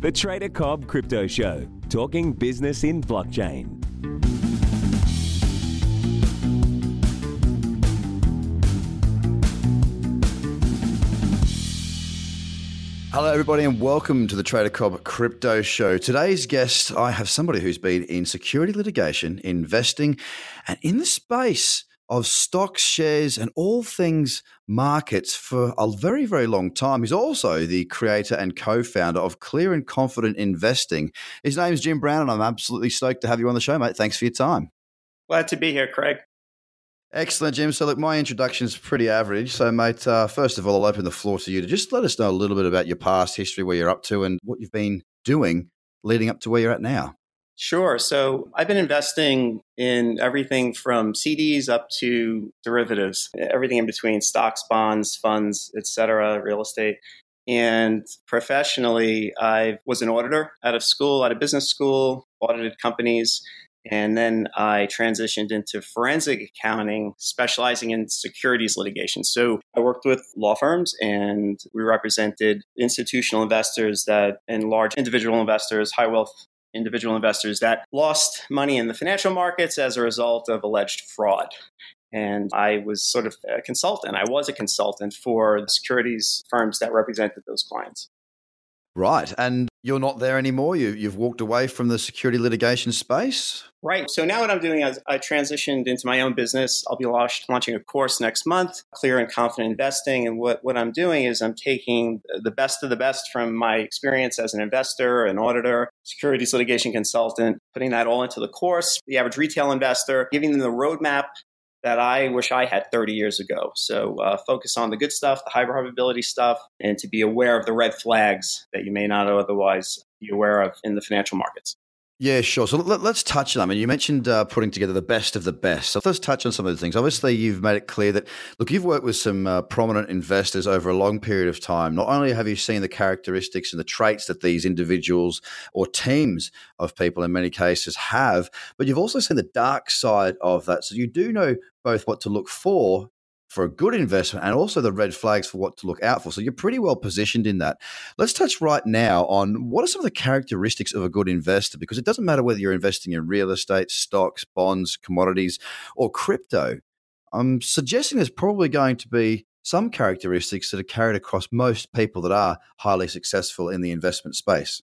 The Trader Cobb Crypto Show, talking business in blockchain. Hello, everybody, and welcome to the Trader Cobb Crypto Show. Today's guest, I have somebody who's been in security litigation, investing, and in the space of stocks, shares, and all things markets for a very, very long time. He's also the creator and co founder of Clear and Confident Investing. His name is Jim Brown, and I'm absolutely stoked to have you on the show, mate. Thanks for your time. Glad to be here, Craig. Excellent, Jim. So, look, my introduction is pretty average. So, mate, uh, first of all, I'll open the floor to you to just let us know a little bit about your past history, where you're up to, and what you've been doing leading up to where you're at now. Sure. So I've been investing in everything from CDs up to derivatives, everything in between stocks, bonds, funds, etc., real estate. And professionally, I was an auditor out of school, out of business school, audited companies. And then I transitioned into forensic accounting, specializing in securities litigation. So I worked with law firms and we represented institutional investors that and large individual investors, high wealth individual investors that lost money in the financial markets as a result of alleged fraud. And I was sort of a consultant. I was a consultant for the securities firms that represented those clients. Right. And you're not there anymore. You, you've walked away from the security litigation space. Right. So now what I'm doing is I transitioned into my own business. I'll be launching a course next month, Clear and Confident Investing. And what, what I'm doing is I'm taking the best of the best from my experience as an investor, an auditor, securities litigation consultant, putting that all into the course, the average retail investor, giving them the roadmap that I wish I had 30 years ago. So uh, focus on the good stuff, the high probability stuff, and to be aware of the red flags that you may not otherwise be aware of in the financial markets. Yeah, sure. So let, us touch on. I mean, you mentioned uh, putting together the best of the best. So let's touch on some of the things. Obviously, you've made it clear that look, you've worked with some uh, prominent investors over a long period of time. Not only have you seen the characteristics and the traits that these individuals or teams of people, in many cases, have, but you've also seen the dark side of that. So you do know both what to look for for a good investment and also the red flags for what to look out for. So you're pretty well positioned in that. Let's touch right now on what are some of the characteristics of a good investor because it doesn't matter whether you're investing in real estate, stocks, bonds, commodities, or crypto. I'm suggesting there's probably going to be some characteristics that are carried across most people that are highly successful in the investment space.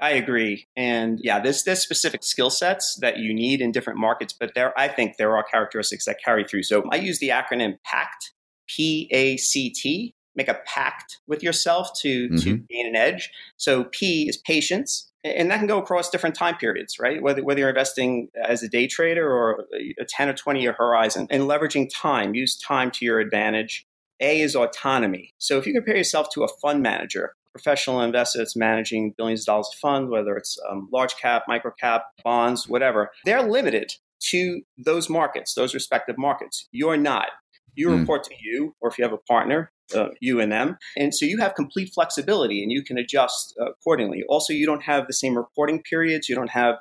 I agree. And yeah, there's, there's specific skill sets that you need in different markets, but there I think there are characteristics that carry through. So I use the acronym PACT, P A C T, make a pact with yourself to, mm-hmm. to gain an edge. So P is patience. And that can go across different time periods, right? Whether, whether you're investing as a day trader or a 10 or 20 year horizon and leveraging time, use time to your advantage. A is autonomy. So if you compare yourself to a fund manager, professional investor that's managing billions of dollars of funds, whether it's um, large cap, micro cap, bonds, whatever, they're limited to those markets, those respective markets. You're not. You mm. report to you, or if you have a partner, uh, you and them. And so you have complete flexibility and you can adjust uh, accordingly. Also, you don't have the same reporting periods. You don't have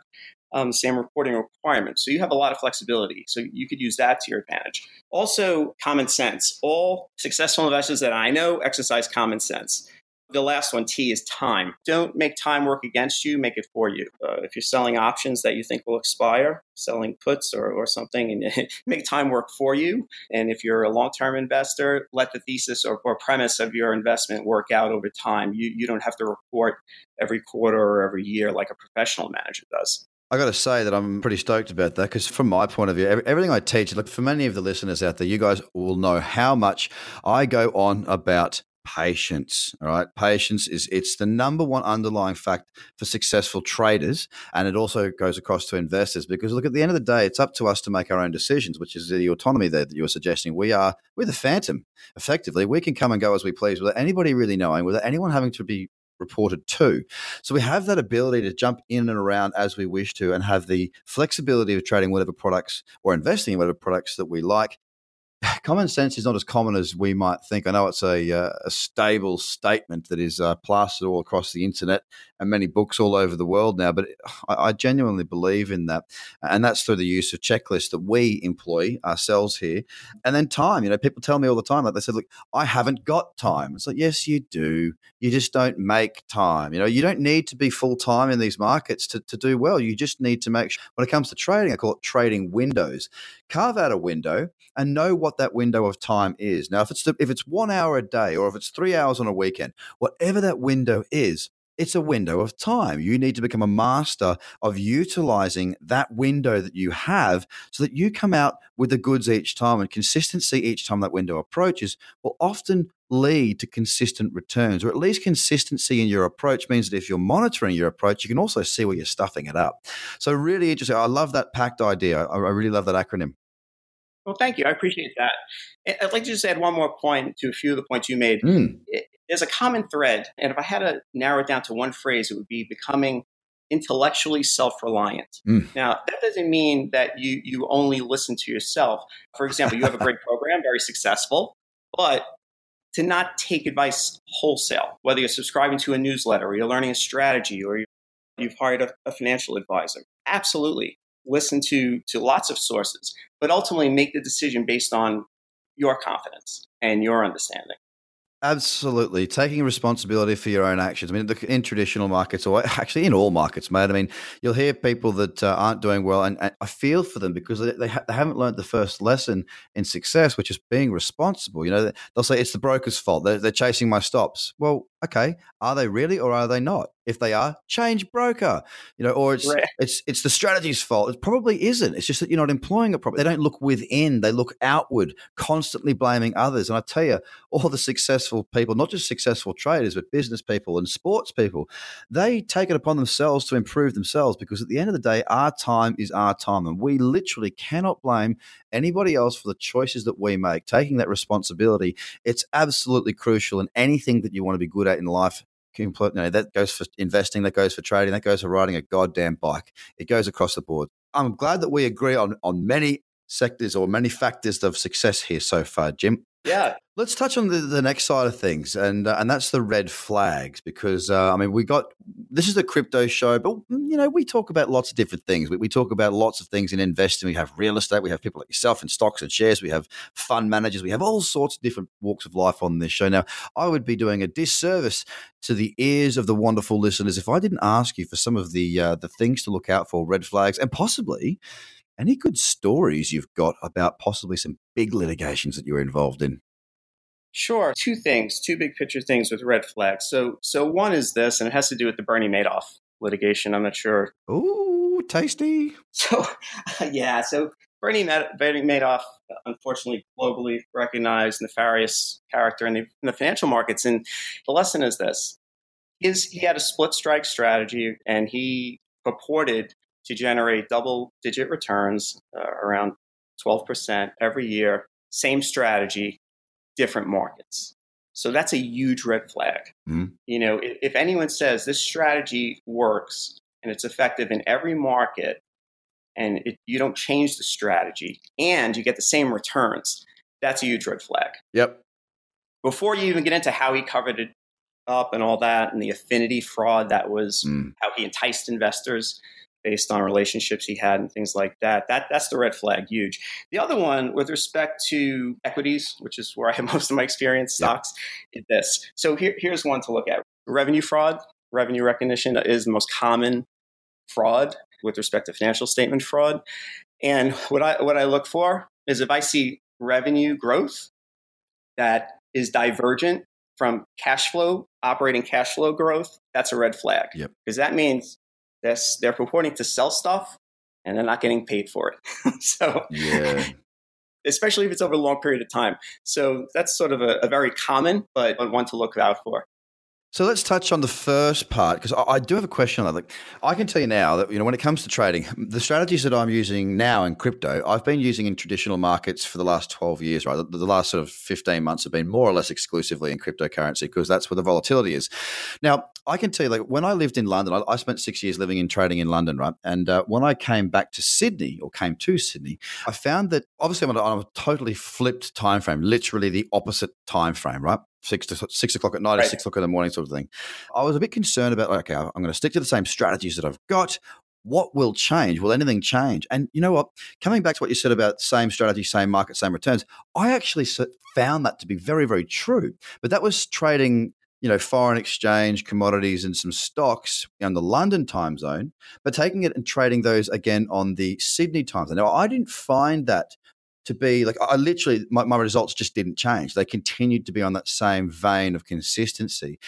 um, same reporting requirements. So you have a lot of flexibility. So you could use that to your advantage. Also, common sense. All successful investors that I know exercise common sense. The last one, T, is time. Don't make time work against you, make it for you. Uh, if you're selling options that you think will expire, selling puts or, or something, and make time work for you. And if you're a long term investor, let the thesis or, or, premise of your investment work out over time. You, you don't have to report every quarter or every year like a professional manager does. I got to say that I'm pretty stoked about that because, from my point of view, everything I teach, look, for many of the listeners out there, you guys will know how much I go on about patience all right? Patience is it's the number one underlying fact for successful traders and it also goes across to investors because look at the end of the day it's up to us to make our own decisions which is the autonomy there that you were suggesting. We are we're the phantom effectively. We can come and go as we please without anybody really knowing without anyone having to be reported to. So we have that ability to jump in and around as we wish to and have the flexibility of trading whatever products or investing in whatever products that we like common sense is not as common as we might think. I know it's a, uh, a stable statement that is uh, plastered all across the internet and many books all over the world now, but I, I, genuinely believe in that. And that's through the use of checklists that we employ ourselves here. And then time. You know, people tell me all the time, like they said, look, I haven't got time. It's like, yes, you do. You just don't make time. You know, you don't need to be full time in these markets to, to do well. You just need to make sure, when it comes to trading, I call it trading windows. Carve out a window and know what that window of time is. Now, if it's if it's one hour a day or if it's three hours on a weekend, whatever that window is, it's a window of time. You need to become a master of utilizing that window that you have so that you come out with the goods each time and consistency each time that window approaches will often lead to consistent returns or at least consistency in your approach means that if you're monitoring your approach you can also see where you're stuffing it up so really interesting i love that pact idea I really love that acronym well, thank you. I appreciate that. I'd like to just add one more point to a few of the points you made. Mm. There's a common thread, and if I had to narrow it down to one phrase, it would be becoming intellectually self-reliant. Mm. Now, that doesn't mean that you you only listen to yourself. For example, you have a great program, very successful, but to not take advice wholesale, whether you're subscribing to a newsletter or you're learning a strategy or you've hired a, a financial advisor. Absolutely listen to to lots of sources, but ultimately make the decision based on your confidence and your understanding. Absolutely. Taking responsibility for your own actions. I mean, in traditional markets, or actually in all markets, mate, I mean, you'll hear people that uh, aren't doing well, and, and, I feel for them because they, they, ha- they, haven't learned the first lesson in success, which is being responsible. You know, they'll say, it's the broker's fault. They're, they're chasing my stops. Well, okay, are they really or are they not? If they are, change broker. You know, or it's right. it's it's the strategy's fault. It probably isn't. It's just that you're not employing it properly. They don't look within; they look outward, constantly blaming others. And I tell you, all the successful people, not just successful traders, but business people and sports people, they take it upon themselves to improve themselves because at the end of the day, our time is our time, and we literally cannot blame anybody else for the choices that we make. Taking that responsibility, it's absolutely crucial in anything that you want to be good at in life you know, that goes for investing, that goes for trading, that goes for riding a goddamn bike. It goes across the board. I'm glad that we agree on, on many sectors or many factors of success here so far, Jim. Yeah. Let's touch on the, the next side of things, and uh, and that's the red flags. Because uh, I mean, we got this is a crypto show, but mm, you know, we talk about lots of different things. We, we talk about lots of things in investing. We have real estate. We have people like yourself in stocks and shares. We have fund managers. We have all sorts of different walks of life on this show. Now, I would be doing a disservice to the ears of the wonderful listeners if I didn't ask you for some of the uh, the things to look out for, red flags, and possibly any good stories you've got about possibly some big litigations that you're involved in? Sure. Two things, two big picture things with red flags. So, so one is this, and it has to do with the Bernie Madoff litigation. I'm not sure. Ooh, tasty. So, yeah. So Bernie, Bernie Madoff, unfortunately, globally recognized nefarious character in the, in the financial markets. And the lesson is this: is he had a split strike strategy, and he purported to generate double digit returns uh, around 12% every year. Same strategy, different markets. So that's a huge red flag. Mm-hmm. You know, if, if anyone says this strategy works and it's effective in every market, and it, you don't change the strategy and you get the same returns, that's a huge red flag. Yep. Before you even get into how he covered it up and all that, and the affinity fraud that was mm. how he enticed investors, based on relationships he had and things like that. That that's the red flag, huge. The other one, with respect to equities, which is where I have most of my experience, stocks, is this. So here, here's one to look at: revenue fraud. Revenue recognition is the most common fraud with respect to financial statement fraud. And what I what I look for is if I see revenue growth that is divergent from cash flow, operating cash flow growth, that's a red flag. Yep. Because that means they're, they're purporting to sell stuff and they're not getting paid for it. so, yeah. especially if it's over a long period of time. So that's sort of a, a very common, but one to look out for. So let's touch on the first part because I, I, do have a question on that. Like, I can tell you now that you know when it comes to trading, the strategies that I'm using now in crypto, I've been using in traditional markets for the last 12 years. Right, the, the last sort of 15 months have been more or less exclusively in cryptocurrency because that's where the volatility is. Now, I can tell you, like when I lived in London, I, I spent six years living and trading in London, right? And uh, when I came back to Sydney or came to Sydney, I found that obviously I'm on a, on a totally flipped time frame, literally the opposite time frame, right? Six to six o'clock at night Right. or six o'clock in the morning, sort of thing. I was a bit concerned about, like, okay, I'm going to stick to the same strategies that I've got. What will change? Will anything change? And you know what? Coming back to what you said about same strategy, same market, same returns, I actually found that to be very, very true. But that was trading, you know, foreign exchange, commodities, and some stocks on the London time zone, but taking it and trading those again on the Sydney time zone. Now, I didn't find that to be like, I literally, my, my results just didn't change. They continued to be on that same vein of consistency.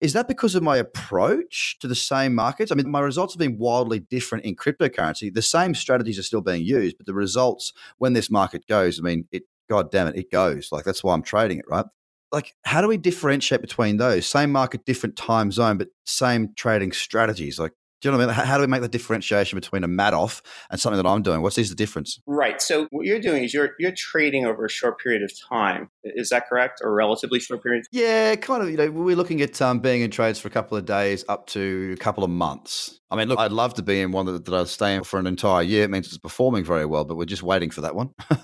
Is that because of my approach to the same markets? I mean, my results have been wildly different in cryptocurrency. The same strategies are still being used, but the results when this market goes, I mean, it, God damn it, it goes. Like, that's why I'm trading it, right? Like, how do we differentiate between those? Same market, different time zone, but same trading strategies. Like, do you know what I mean? How, do we make the differentiation between a Madoff and something that I'm doing? What's is the difference? Right. So what you're doing is you're you're trading over a short period of time. Is that correct? Or relatively short period? Yeah, kind of. You know, we're looking at um, being in trades for a couple of days up to a couple of months. I mean, look, I'd love to be in one that, that I stay in for an entire year. It means it's performing very well, but we're just waiting for that one.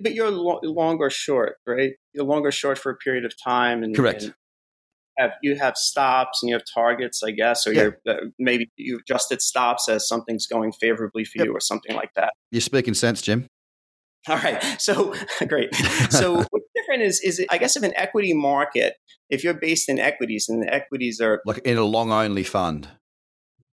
But you're lo- long or short, right? You're long or short for a period of time, and Correct. and have you have stops and you have targets, I guess, or Yeah. you're uh, maybe you adjusted stops as something's going favorably for Yep. you, or something like that. You're speaking sense, Jim. All right. So great. So what's different is is it, I guess if an equity market, if you're based in equities and the equities are Like in a long only fund.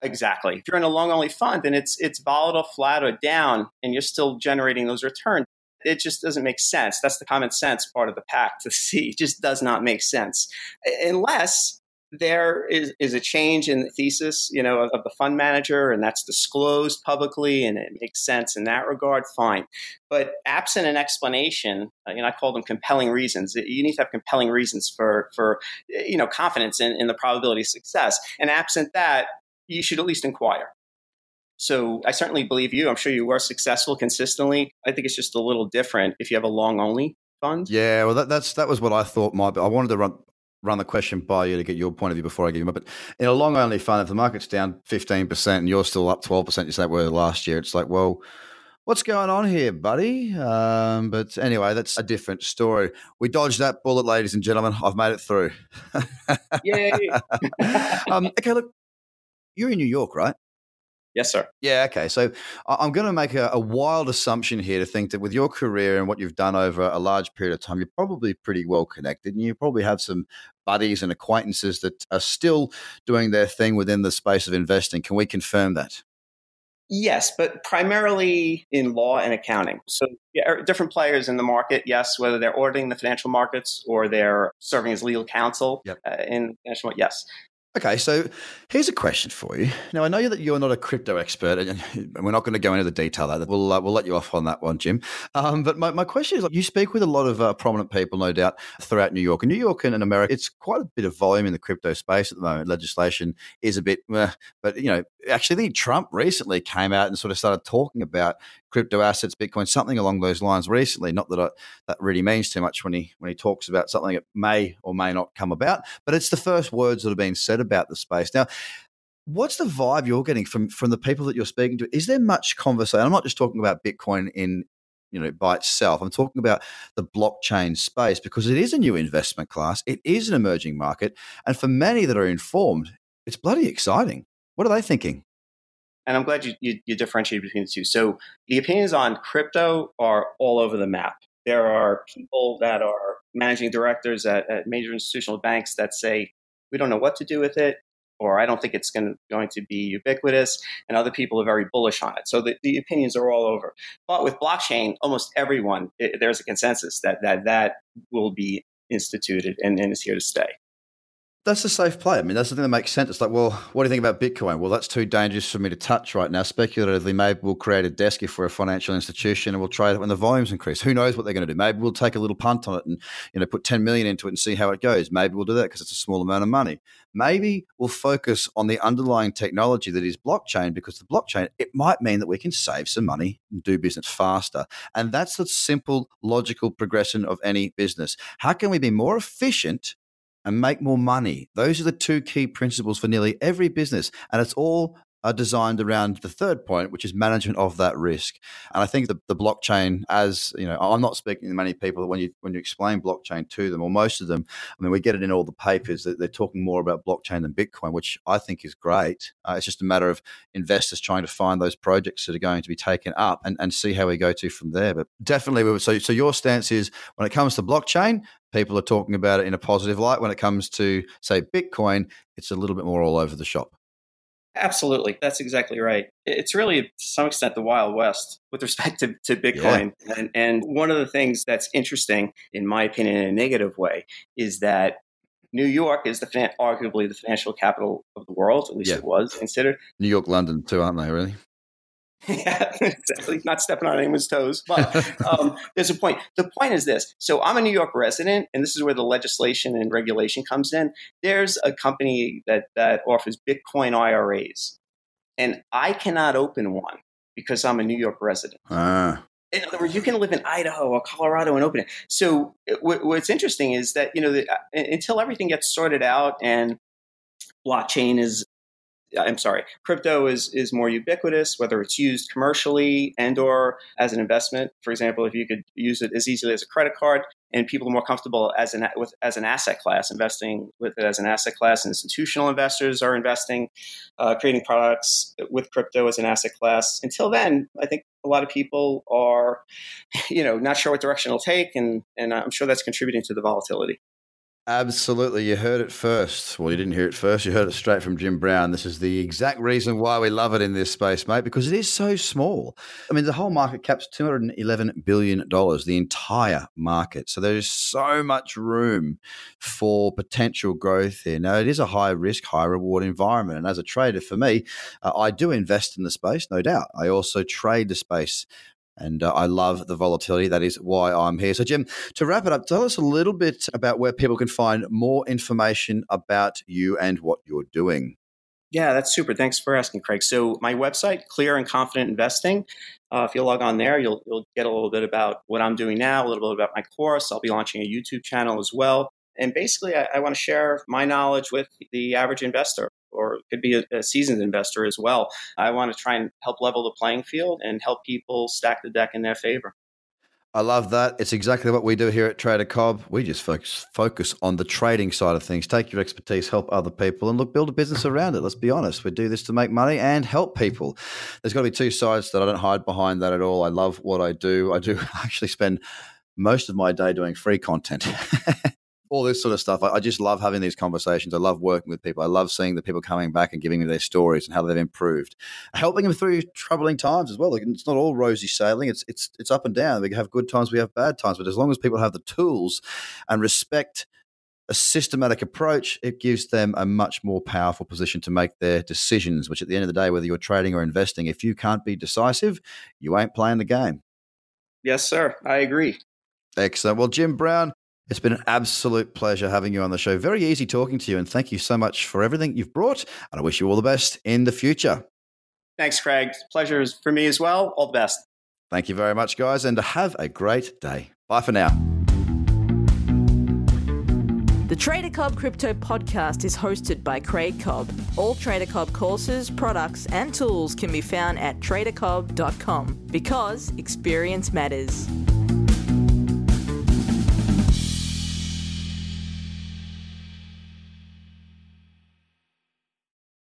exactly if you're in a long only fund and it's it's volatile, flat or down, and you're still generating those returns, it just doesn't make sense. That's the common sense part of the PACT to see. It just does not make sense unless there is, is a change in the thesis, you know, of, of the fund manager, and that's disclosed publicly, and it makes sense in that regard. Fine, but absent an explanation, uh, you know, I call them compelling reasons. You need to have compelling reasons for for you know confidence in, in the probability of success, and absent that, you should at least inquire. So I certainly believe you. I'm sure you were successful consistently. I think it's just a little different if you have a long only fund. Yeah, well, that, that's that was what I thought might be. I wanted to run run the question by you to get your point of view before I give you. my- But in a long only fund, if the market's down fifteen percent and you're still up twelve percent, you say were last year. It's like, well, what's going on here, buddy? Um, but anyway, that's a different story. We dodged that bullet, ladies and gentlemen. I've made it through. Yay. um, okay, look, you're in New York, right? Yes, sir. Yeah, okay. So I- I'm going to make a, a wild assumption here to think that with your career and what you've done over a large period of time, you're probably pretty well connected and you probably have some buddies and acquaintances that are still doing their thing within the space of investing. Can we confirm that? Yes, but primarily in law and accounting. So yeah, er, different players in the market, yes, whether they're auditing the financial markets or they're serving as legal counsel Yep. uh, in financial yes. Okay, so here's a question for you. Now I know that you're not a crypto expert, and we're not going to go into the detail that. We'll uh, we'll let you off on that one, Jim. Um, but my, my question is, like, you speak with a lot of uh, prominent people, no doubt, throughout New York. And New York and, and America, it's quite a bit of volume in the crypto space at the moment. Legislation is a bit, but you know, actually, I think Trump recently came out and sort of started talking about crypto assets, Bitcoin, something along those lines recently. Not that I, that really means too much when he when he talks about something that may or may not come about, but it's the first words that have been said about the space. Now, what's the vibe you're getting from from the people that you're speaking to? Is there much conversation? I'm not just talking about Bitcoin in you know by itself. I'm talking about the blockchain space because it is a new investment class. It is an emerging market, and for many that are informed, it's bloody exciting. What are they thinking? And I'm glad you, you, you differentiate between the two. So the opinions on crypto are all over the map. There are people that are managing directors at, at major institutional banks that say, we don't know what to do with it, or I don't think it's going, going to be ubiquitous, and other people are very bullish on it. So the, the opinions are all over. But with blockchain, almost everyone, it, there's a consensus that that, that will be instituted and, and is here to stay. That's a safe play. I mean, that's the thing that makes sense. It's like, well, what do you think about Bitcoin? Well, that's too dangerous for me to touch right now. Speculatively, maybe we'll create a desk if we're a financial institution and we'll trade it when the volumes increase. Who knows what they're going to do? Maybe we'll take a little punt on it and you know put 10 million into it and see how it goes. Maybe we'll do that because it's a small amount of money. Maybe we'll focus on the underlying technology that is blockchain because the blockchain it might mean that we can save some money and do business faster. And that's the simple, logical progression of any business. How can we be more efficient and make more money. Those are the two key principles for nearly every business. And it's all are designed around the third point, which is management of that risk. And I think the, the blockchain, as you know, I'm not speaking to many people when you when you explain blockchain to them, or most of them, I mean, we get it in all the papers that they're talking more about blockchain than Bitcoin, which I think is great. Uh, it's just a matter of investors trying to find those projects that are going to be taken up and, and see how we go to from there. But definitely, so so your stance is when it comes to blockchain, people are talking about it in a positive light. When it comes to say Bitcoin, it's a little bit more all over the shop. Absolutely. That's exactly right. It's really, to some extent, the Wild West with respect to, to Bitcoin. Yeah. And, and one of the things that's interesting, in my opinion, in a negative way, is that New York is the arguably the financial capital of the world. At least yeah. it was considered. New York, London, too, aren't they? Really? Yeah, exactly. Not stepping on anyone's toes, but um, there's a point. The point is this. So I'm a New York resident, and this is where the legislation and regulation comes in. There's a company that that offers Bitcoin IRAs, and I cannot open one because I'm a New York resident. Ah. In other words, you can live in Idaho or Colorado and open it. So what's interesting is that you know the, uh, until everything gets sorted out and blockchain is I'm sorry, crypto is is more ubiquitous, whether it's used commercially and or as an investment. For example, if you could use it as easily as a credit card, and people are more comfortable as an with as an asset class, investing with it as an asset class. Institutional investors are investing, uh, creating products with crypto as an asset class. Until then, I think a lot of people are, you know, not sure what direction it'll take, and and I'm sure that's contributing to the volatility. Absolutely. You heard it first. Well, you didn't hear it first. You heard it straight from Jim Brown. This is the exact reason why we love it in this space, mate, because it is so small. I mean, the whole market cap's $211 billion, the entire market. So there is so much room for potential growth here. Now, it is a high risk, high reward environment. And as a trader, for me, uh, I do invest in the space, no doubt. I also trade the space and uh, I love the volatility. That is why I'm here. So, Jim, to wrap it up, tell us a little bit about where people can find more information about you and what you're doing. Yeah, that's super. Thanks for asking, Craig. So, my website, Clear and Confident Investing. Uh, if you log on there, you'll, you'll get a little bit about what I'm doing now, a little bit about my course. I'll be launching a YouTube channel as well. And basically, I, I want to share my knowledge with the average investor or could be a, a, seasoned investor as well. I want to try and help level the playing field and help people stack the deck in their favor. I love that. It's exactly what we do here at Trader Cobb. We just focus focus on the trading side of things. Take your expertise, help other people, and look, build a business around it. Let's be honest. We do this to make money and help people. There's got to be two sides that I don't hide behind that at all. I love what I do. I do actually spend most of my day doing free content. all this sort of stuff. I, I, just love having these conversations. I love working with people. I love seeing the people coming back and giving me their stories and how they've improved, helping them through troubling times as well. Like, it's not all rosy sailing. It's it's it's up and down. We have good times, we have bad times, but as long as people have the tools and respect a systematic approach, it gives them a much more powerful position to make their decisions. Which, at the end of the day, whether you're trading or investing, if you can't be decisive, you ain't playing the game. Yes, sir. I agree. Excellent. Well, Jim Brown, it's been an absolute pleasure having you on the show. Very easy talking to you, and thank you so much for everything you've brought. And I wish you all the best in the future. Thanks, Craig. Pleasure is for me as well. All the best. Thank you very much, guys, and have a great day. Bye for now. The Trader Cobb Crypto Podcast is hosted by Craig Cobb. All Trader Cobb courses, products, and tools can be found at tradercobb.com because experience matters.